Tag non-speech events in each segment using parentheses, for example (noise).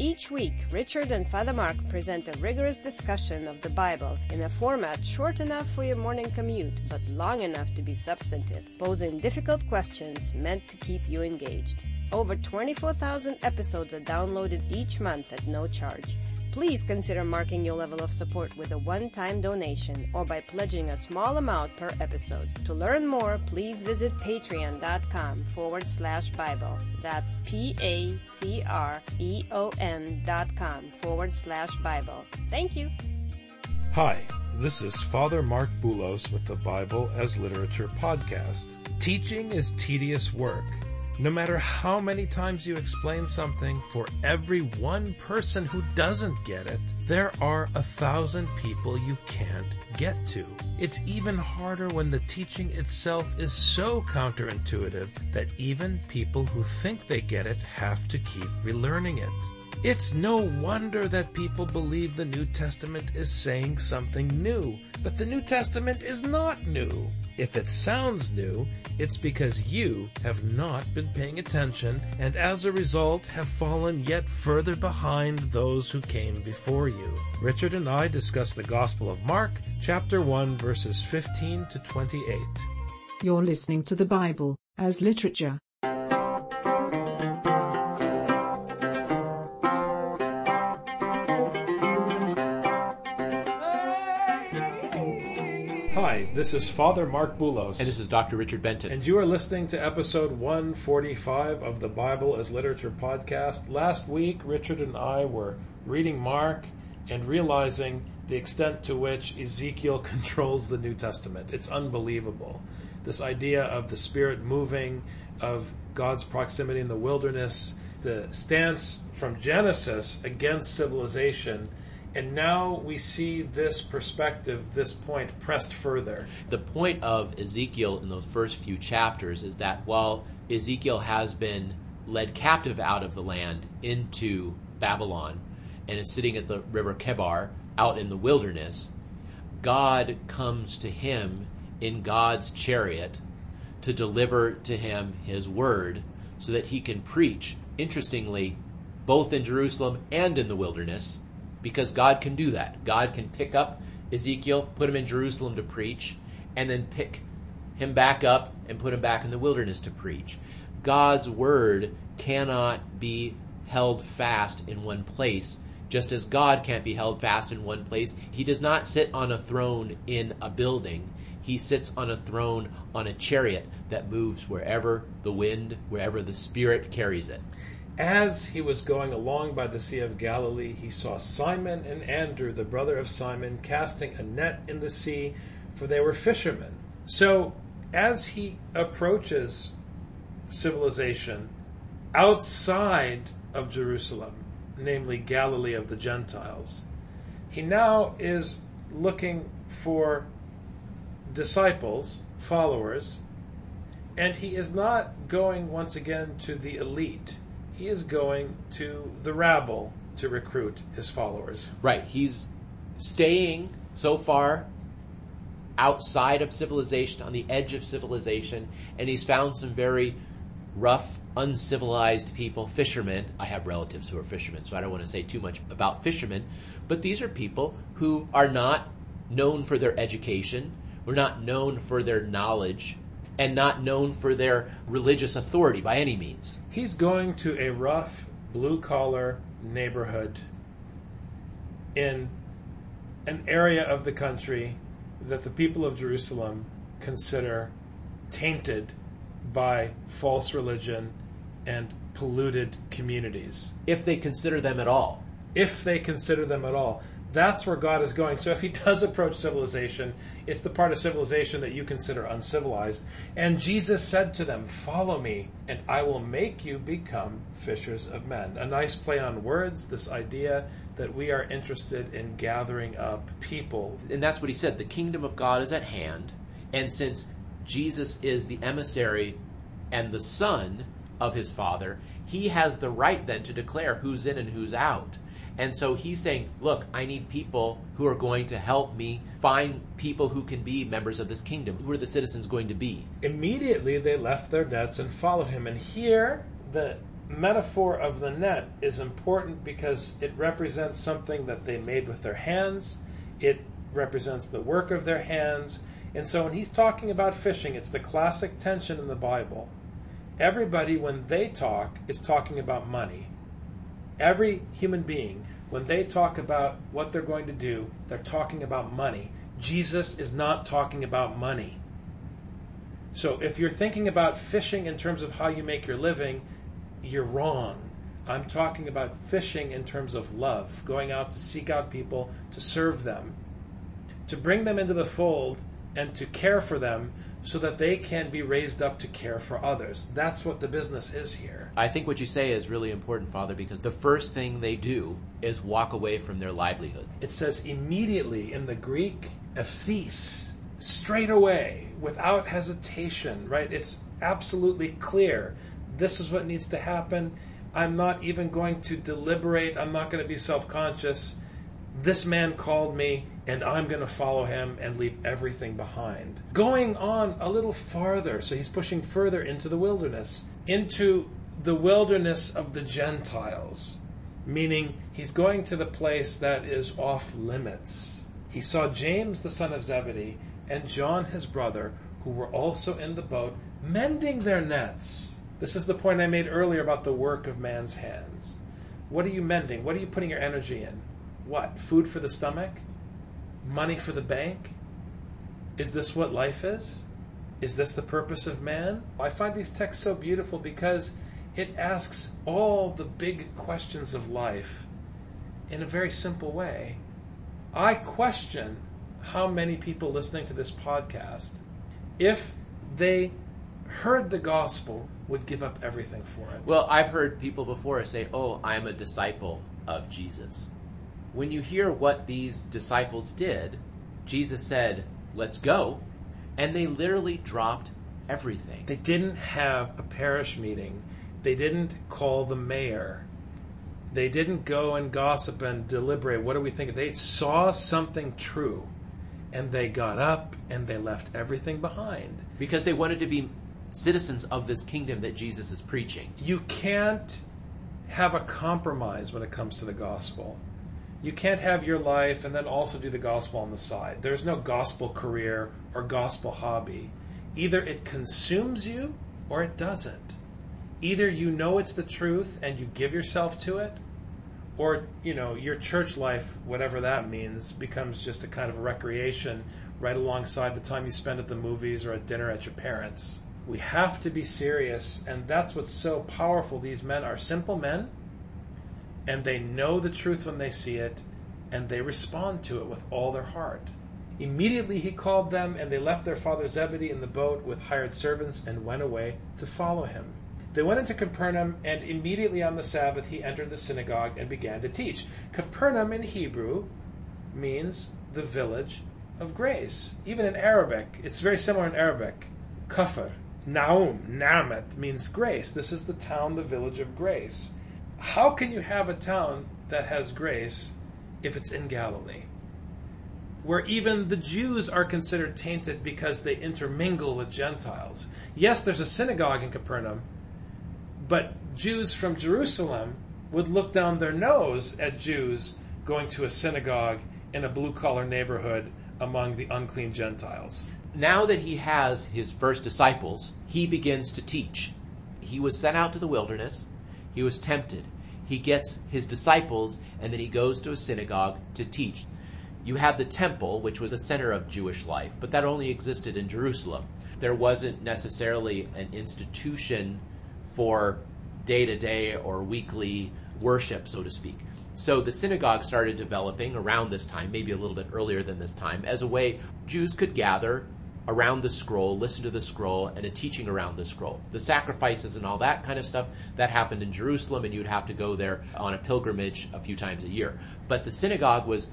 Each week, Richard and Father Mark present a rigorous discussion of the Bible in a format short enough for your morning commute, but long enough to be substantive, posing difficult questions meant to keep you engaged. Over 24,000 episodes are downloaded each month at no charge. Please consider marking your level of support with a one-time donation or by pledging a small amount per episode. To learn more, please visit patreon.com forward slash Bible. That's P-A-T-R-E-O-N dot com forward slash Bible. Thank you. Hi, this is Father Mark Boulos with the Bible as Literature podcast. Teaching is tedious work. No matter how many times you explain something, for every one person who doesn't get it, there are a thousand people you can't get to. It's even harder when the teaching itself is so counterintuitive that even people who think they get it have to keep relearning it. It's no wonder that people believe the New Testament is saying something new, but the New Testament is not new. If it sounds new, it's because you have not been paying attention and as a result have fallen yet further behind those who came before you. Richard and I discuss the Gospel of Mark, chapter 1, verses 15 to 28. You're listening to the Bible as literature. This is Father Mark Boulos. And this is Dr. Richard Benton. And you are listening to episode 145 of the Bible as Literature podcast. Last week, Richard and I were reading Mark and realizing the extent to which Ezekiel (laughs) controls the New Testament. It's unbelievable. This idea of the Spirit moving, of God's proximity in the wilderness, the stance from Genesis against civilization. And now we see this perspective, this point pressed further. The point of Ezekiel in those first few chapters is that while Ezekiel has been led captive out of the land into Babylon and is sitting at the river Kebar out in the wilderness, God comes to him in God's chariot to deliver to him his word so that he can preach, interestingly, both in Jerusalem and in the wilderness because God can do that. God can pick up Ezekiel, put him in Jerusalem to preach, and then pick him back up and put him back in the wilderness to preach. God's word cannot be held fast in one place, just as God can't be held fast in one place. He does not sit on a throne in a building. He sits on a throne on a chariot that moves wherever the wind, wherever the Spirit carries it. As he was going along by the Sea of Galilee, he saw Simon and Andrew, the brother of Simon, casting a net in the sea, for they were fishermen. So, as he approaches civilization outside of Jerusalem, namely Galilee of the Gentiles, he now is looking for disciples, followers, and he is not going once again to the elite he is going to the rabble to recruit his followers. Right. He's staying so far outside of civilization, on the edge of civilization, and he's found some very rough, uncivilized people, fishermen. I have relatives who are fishermen, so I don't want to say too much about fishermen, but these are people who are not known for their education, were not known for their knowledge, and not known for their religious authority by any means. He's going to a rough, blue collar neighborhood in an area of the country that the people of Jerusalem consider tainted by false religion and polluted communities. If they consider them at all. If they consider them at all that's where God is going. So if he does approach civilization, it's the part of civilization that you consider uncivilized. And Jesus said to them, Follow me, and I will make you become fishers of men. A nice play on words, this idea that we are interested in gathering up people. And that's what he said the kingdom of God is at hand. And since Jesus is the emissary and the son of his father, he has the right then to declare who's in and who's out. And so he's saying, look, I need people who are going to help me find people who can be members of this kingdom. Who are the citizens going to be? Immediately they left their nets and followed him. And here, the metaphor of the net is important because it represents something that they made with their hands. It represents the work of their hands. And so when he's talking about fishing, it's the classic tension in the Bible. Everybody, when they talk, is talking about money. Every human being, when they talk about what they're going to do, they're talking about money. Jesus is not talking about money. So if you're thinking about fishing in terms of how you make your living, you're wrong. I'm talking about fishing in terms of love, going out to seek out people, to serve them, to bring them into the fold, and to care for them so that they can be raised up to care for others. That's what the business is here. I think what you say is really important, Father, because the first thing they do is walk away from their livelihood. It says immediately in the Greek, ephes, straight away, without hesitation, right? It's absolutely clear this is what needs to happen. I'm not even going to deliberate. I'm not going to be self conscious. This man called me, and I'm going to follow him and leave everything behind. Going on a little farther, so he's pushing further into the wilderness, into the wilderness of the Gentiles, meaning he's going to the place that is off limits. He saw James, the son of Zebedee, and John, his brother, who were also in the boat, mending their nets. This is the point I made earlier about the work of man's hands. What are you mending? What are you putting your energy in? What? Food for the stomach? Money for the bank? Is this what life is? Is this the purpose of man? I find these texts so beautiful because it asks all the big questions of life in a very simple way. I question how many people listening to this podcast, if they heard the gospel, would give up everything for it. Well, I've heard people before say, Oh, I'm a disciple of Jesus. When you hear what these disciples did, Jesus said, Let's go. And they literally dropped everything. They didn't have a parish meeting, they didn't call the mayor. They didn't go and gossip and deliberate. What do we think? They saw something true and they got up and they left everything behind. Because they wanted to be citizens of this kingdom that Jesus is preaching. You can't have a compromise when it comes to the gospel. You can't have your life and then also do the gospel on the side. There's no gospel career or gospel hobby. Either it consumes you or it doesn't. Either you know it's the truth and you give yourself to it, or you know your church life, whatever that means, becomes just a kind of recreation right alongside the time you spend at the movies or at dinner at your parents. We have to be serious, and that's what's so powerful. These men are simple men, and they know the truth when they see it, and they respond to it with all their heart. Immediately he called them, and they left their father Zebedee in the boat with hired servants and went away to follow him. They went into Capernaum, and immediately on the Sabbath he entered the synagogue and began to teach. Capernaum in Hebrew means the village of grace. Even in Arabic, it's very similar in Arabic. Kafr, Naum, Namet means grace. This is the town, the village of grace. How can you have a town that has grace if it's in Galilee? Where even the Jews are considered tainted because they intermingle with Gentiles. Yes, there's a synagogue in Capernaum, but Jews from Jerusalem would look down their nose at Jews going to a synagogue in a blue collar neighborhood among the unclean Gentiles now that he has his first disciples, he begins to teach. He was sent out to the wilderness, he was tempted. He gets his disciples, and then he goes to a synagogue to teach. You have the temple, which was the center of Jewish life, but that only existed in Jerusalem. There wasn't necessarily an institution for day to day or weekly worship, so to speak. So the synagogue started developing around this time, maybe a little bit earlier than this time, as a way Jews could gather around the scroll, listen to the scroll, and a teaching around the scroll. The sacrifices and all that kind of stuff, that happened in Jerusalem, and you'd have to go there on a pilgrimage a few times a year. But the synagogue was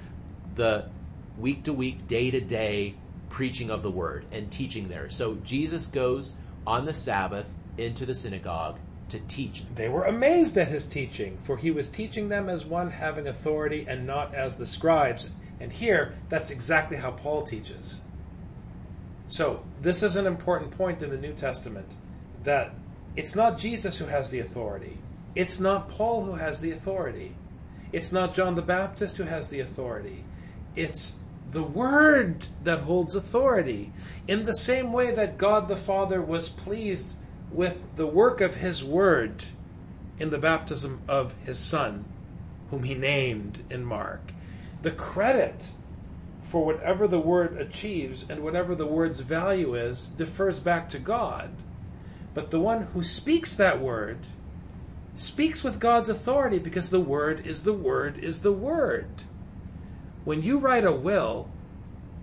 the week to week, day to day preaching of the word and teaching there. So Jesus goes on the Sabbath into the synagogue to teach. They were amazed at his teaching, for he was teaching them as one having authority and not as the scribes. And here, that's exactly how Paul teaches. So, this is an important point in the New Testament that it's not Jesus who has the authority. It's not Paul who has the authority. It's not John the Baptist who has the authority. It's the Word that holds authority. In the same way that God the Father was pleased with the work of His Word in the baptism of His Son, whom He named in Mark. The credit for whatever the Word achieves and whatever the Word's value is defers back to God. But the one who speaks that Word speaks with God's authority because the Word is the Word is the Word. When you write a will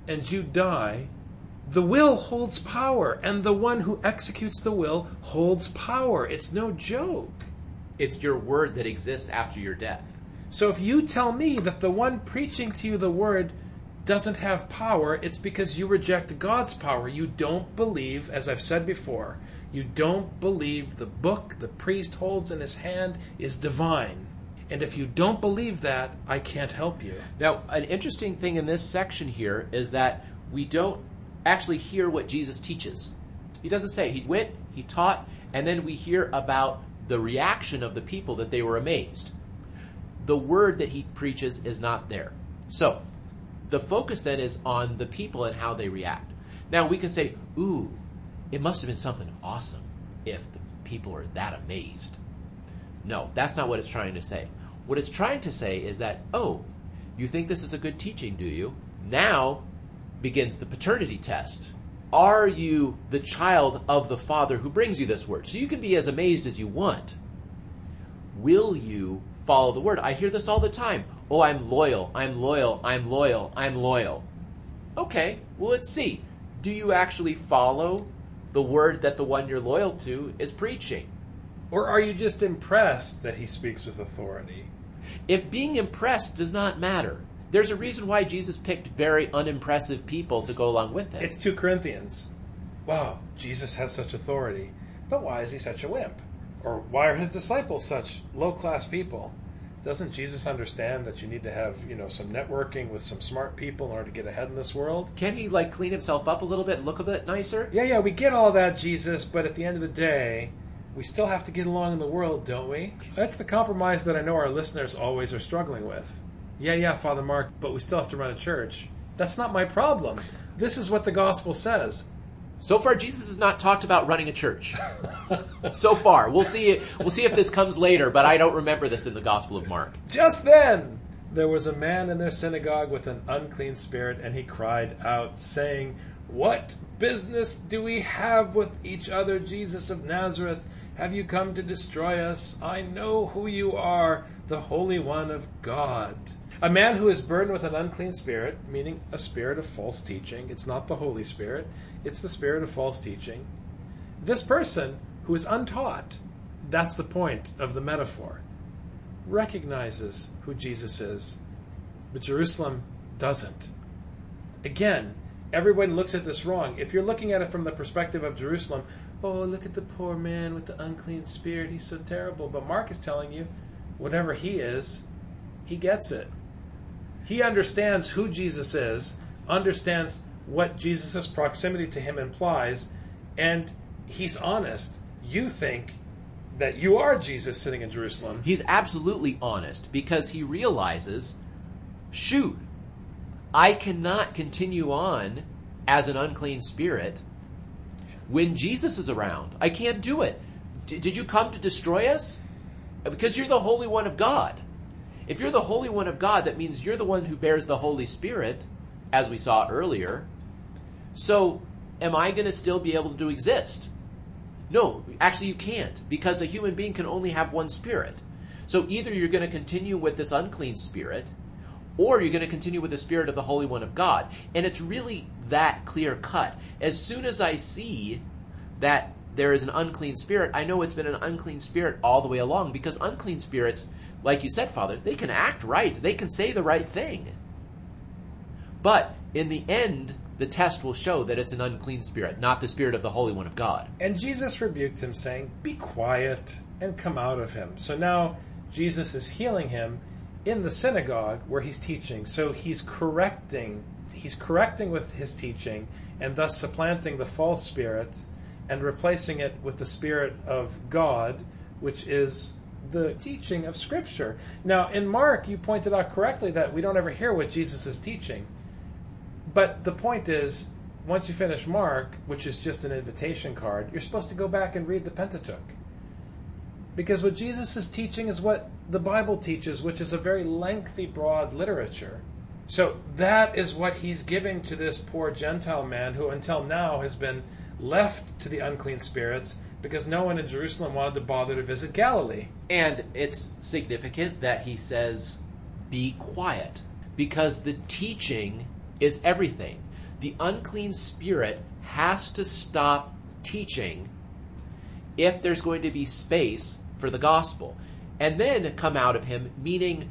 and you die, the will holds power, and the one who executes the will holds power. It's no joke. It's your word that exists after your death. So if you tell me that the one preaching to you the word doesn't have power, it's because you reject God's power. You don't believe, as I've said before, you don't believe the book the priest holds in his hand is divine. And if you don't believe that, I can't help you. Now, an interesting thing in this section here is that we don't actually hear what Jesus teaches. He doesn't say. He went, he taught, and then we hear about the reaction of the people that they were amazed. The word that he preaches is not there. So, the focus then is on the people and how they react. Now, we can say, ooh, it must have been something awesome if the people are that amazed. No, that's not what it's trying to say. What it's trying to say is that, oh, you think this is a good teaching, do you? Now begins the paternity test. Are you the child of the Father who brings you this word? So you can be as amazed as you want. Will you follow the word? I hear this all the time. Oh, I'm loyal, I'm loyal, I'm loyal, I'm loyal. Okay, well, let's see. Do you actually follow the word that the one you're loyal to is preaching? Or are you just impressed that he speaks with authority? If being impressed does not matter, there's a reason why Jesus picked very unimpressive people to go along with him. It's 2 Corinthians. Wow, Jesus has such authority. But why is he such a wimp? Or why are his disciples such low class people? Doesn't Jesus understand that you need to have, you know, some networking with some smart people in order to get ahead in this world? Can he like clean himself up a little bit, look a bit nicer? Yeah, yeah, we get all that, Jesus, but at the end of the day, we still have to get along in the world, don't we? That's the compromise that I know our listeners always are struggling with. Yeah, yeah, Father Mark, but we still have to run a church. That's not my problem. This is what the gospel says. So far, Jesus has not talked about running a church. so far, we'll see. We'll see if this comes later, but I don't remember this in the Gospel of Mark. Just then, there was a man in their synagogue with an unclean spirit, and he cried out, saying, "What business do we have with each other, Jesus of Nazareth? Have you come to destroy us? I know who you are, the Holy One of God." A man who is burdened with an unclean spirit, meaning a spirit of false teaching, it's not the Holy Spirit, it's the spirit of false teaching. This person who is untaught, that's the point of the metaphor, recognizes who Jesus is, but Jerusalem doesn't. Again, everybody looks at this wrong. If you're looking at it from the perspective of Jerusalem, oh, look at the poor man with the unclean spirit, he's so terrible. But Mark is telling you, whatever he is, he gets it. He understands who Jesus is, understands what Jesus' proximity to him implies, and he's honest. You think that you are Jesus sitting in Jerusalem. He's absolutely honest because he realizes, shoot, I cannot continue on as an unclean spirit when Jesus is around. I can't do it. D- did you come to destroy us? Because you're the Holy One of God. If you're the Holy One of God, that means you're the one who bears the Holy Spirit, as we saw earlier. So, am I going to still be able to exist? No, actually, you can't, because a human being can only have one spirit. So, either you're going to continue with this unclean spirit, or you're going to continue with the spirit of the Holy One of God. And it's really that clear cut. As soon as I see that there is an unclean spirit, I know it's been an unclean spirit all the way along, because unclean spirits like you said, Father, they can act right. They can say the right thing. But in the end, the test will show that it's an unclean spirit, not the spirit of the Holy One of God. And Jesus rebuked him, saying, Be quiet and come out of him. So now Jesus is healing him in the synagogue where he's teaching. So he's correcting, he's correcting with his teaching and thus supplanting the false spirit and replacing it with the spirit of God, which is the teaching of Scripture. Now, in Mark, you pointed out correctly that we don't ever hear what Jesus is teaching. But the point is, once you finish Mark, which is just an invitation card, you're supposed to go back and read the Pentateuch. Because what Jesus is teaching is what the Bible teaches, which is a very lengthy, broad literature. So that is what he's giving to this poor Gentile man who, until now, has been left to the unclean spirits because no one in Jerusalem wanted to bother to visit Galilee. And it's significant that he says, be quiet, because the teaching is everything. The unclean spirit has to stop teaching if there's going to be space for the gospel. And then come out of him, meaning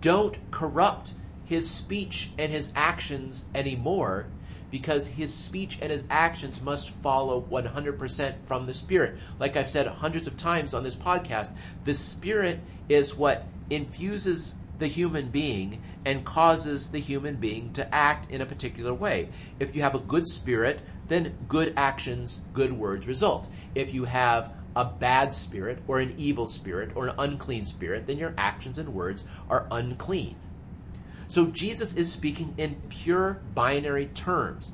don't corrupt his speech and his actions anymore because his speech and his actions must follow 100% from the Spirit. Like I've said hundreds of times on this podcast, the Spirit is what infuses the human being and causes the human being to act in a particular way. If you have a good spirit, then good actions, good words result. If you have a bad spirit or an evil spirit or an unclean spirit, then your actions and words are unclean. So Jesus is speaking in pure binary terms.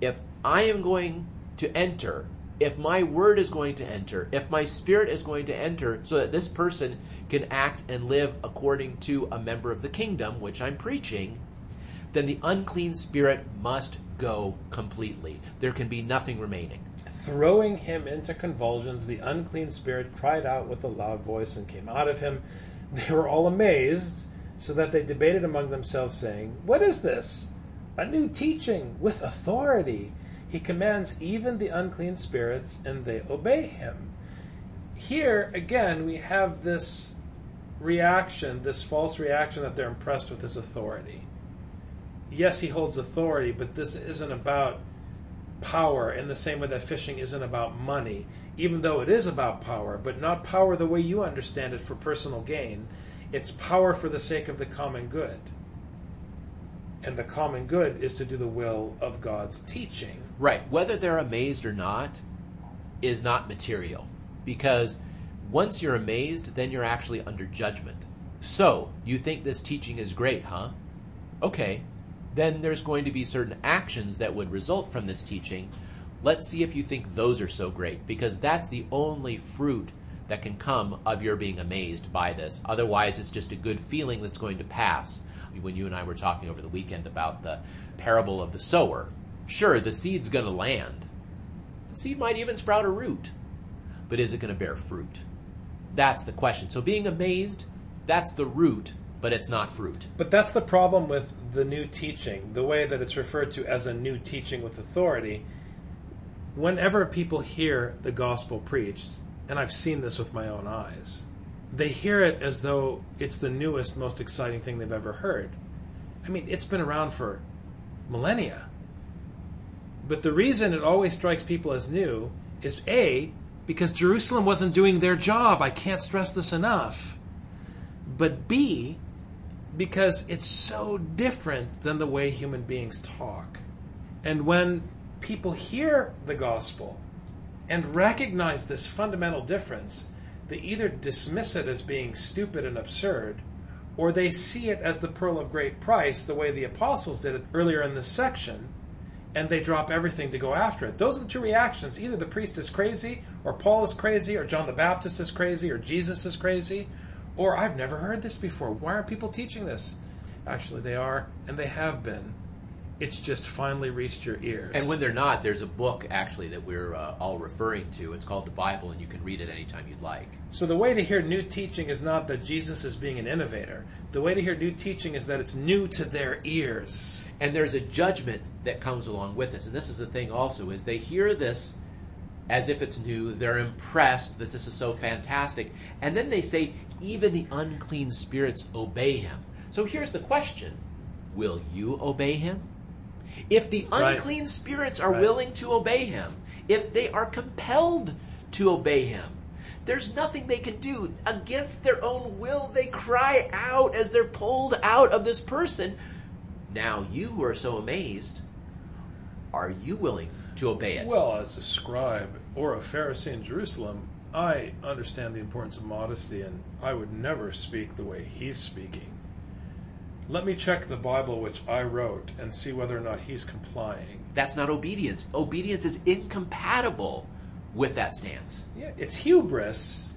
If I am going to enter, if my word is going to enter, if my spirit is going to enter, so that this person can act and live according to a member of the kingdom, which I'm preaching, then the unclean spirit must go completely. There can be nothing remaining. Throwing him into convulsions, the unclean spirit cried out with a loud voice and came out of him. They were all amazed so that they debated among themselves, saying, What is this? A new teaching with authority. He commands even the unclean spirits, and they obey him. Here, again, we have this reaction, this false reaction that they're impressed with his authority. Yes, he holds authority, but this isn't about power in the same way that fishing isn't about money, even though it is about power, but not power the way you understand it for personal gain it's power for the sake of the common good. And the common good is to do the will of God's teaching. Right. Whether they're amazed or not is not material. Because once you're amazed, then you're actually under judgment. So, you think this teaching is great, huh? Okay. Then there's going to be certain actions that would result from this teaching. Let's see if you think those are so great, because that's the only fruit that can come of your being amazed by this. Otherwise, it's just a good feeling that's going to pass. When you and I were talking over the weekend about the parable of the sower, sure, the seed's going to land. The seed might even sprout a root, but is it going to bear fruit? That's the question. So being amazed, that's the root, but it's not fruit. But that's the problem with the new teaching, the way that it's referred to as a new teaching with authority. Whenever people hear the gospel preached, and I've seen this with my own eyes, they hear it as though it's the newest, most exciting thing they've ever heard. I mean, it's been around for millennia. But the reason it always strikes people as new is A, because Jerusalem wasn't doing their job. I can't stress this enough. But B, because it's so different than the way human beings talk. And when people hear the gospel, and recognize this fundamental difference, they either dismiss it as being stupid and absurd, or they see it as the pearl of great price, the way the apostles did it earlier in this section, and they drop everything to go after it. Those are the two reactions. Either the priest is crazy, or Paul is crazy, or John the Baptist is crazy, or Jesus is crazy, or I've never heard this before. Why aren't people teaching this? Actually, they are, and they have been it's just finally reached your ears. And when they're not, there's a book actually that we're uh, all referring to. It's called the Bible, and you can read it anytime you'd like. So the way to hear new teaching is not that Jesus is being an innovator. The way to hear new teaching is that it's new to their ears. And there's a judgment that comes along with this. And this is the thing also is they hear this as if it's new. They're impressed that this is so fantastic. And then they say, even the unclean spirits obey him. So here's the question Will you obey him? If the unclean right. spirits are right. willing to obey him, if they are compelled to obey him, there's nothing they can do. Against their own will, they cry out as they're pulled out of this person. Now, you who are so amazed, are you willing to obey it? Well, as a scribe or a Pharisee in Jerusalem, I understand the importance of modesty, and I would never speak the way he's speaking. Let me check the Bible which I wrote and see whether or not he's complying. That's not obedience. Obedience is incompatible with that stance. Yeah, it's hubris.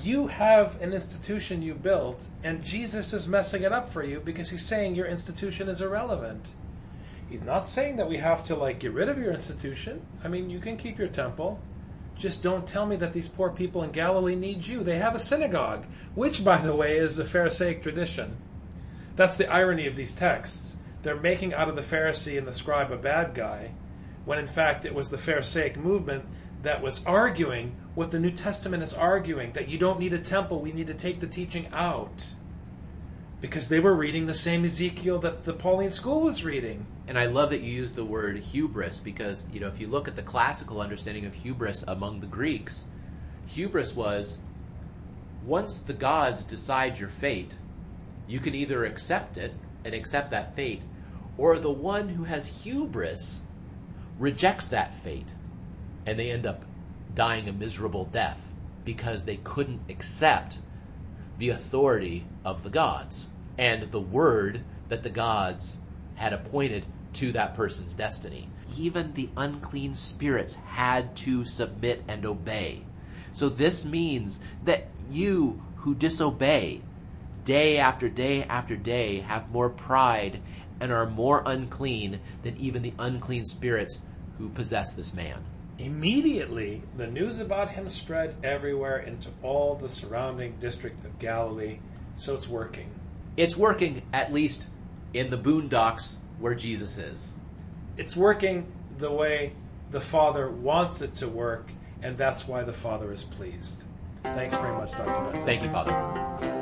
You have an institution you built, and Jesus is messing it up for you because he's saying your institution is irrelevant. He's not saying that we have to like get rid of your institution. I mean, you can keep your temple. Just don't tell me that these poor people in Galilee need you. They have a synagogue, which, by the way, is a Pharisaic tradition. That's the irony of these texts. They're making out of the Pharisee and the scribe a bad guy, when in fact it was the Pharisaic movement that was arguing what the New Testament is arguing that you don't need a temple, we need to take the teaching out. Because they were reading the same Ezekiel that the Pauline school was reading. And I love that you use the word hubris because, you know, if you look at the classical understanding of hubris among the Greeks, hubris was once the gods decide your fate, you can either accept it and accept that fate, or the one who has hubris rejects that fate and they end up dying a miserable death because they couldn't accept the authority of the gods and the word that the gods had appointed to that person's destiny. Even the unclean spirits had to submit and obey. So this means that you who disobey day after day after day have more pride and are more unclean than even the unclean spirits who possess this man. Immediately, the news about him spread everywhere into all the surrounding district of Galilee, so it's working. It's working, at least in the boondocks where Jesus is. It's working the way the Father wants it to work, and that's why the Father is pleased. Thanks very much, Dr. Ben. Thank you, Father.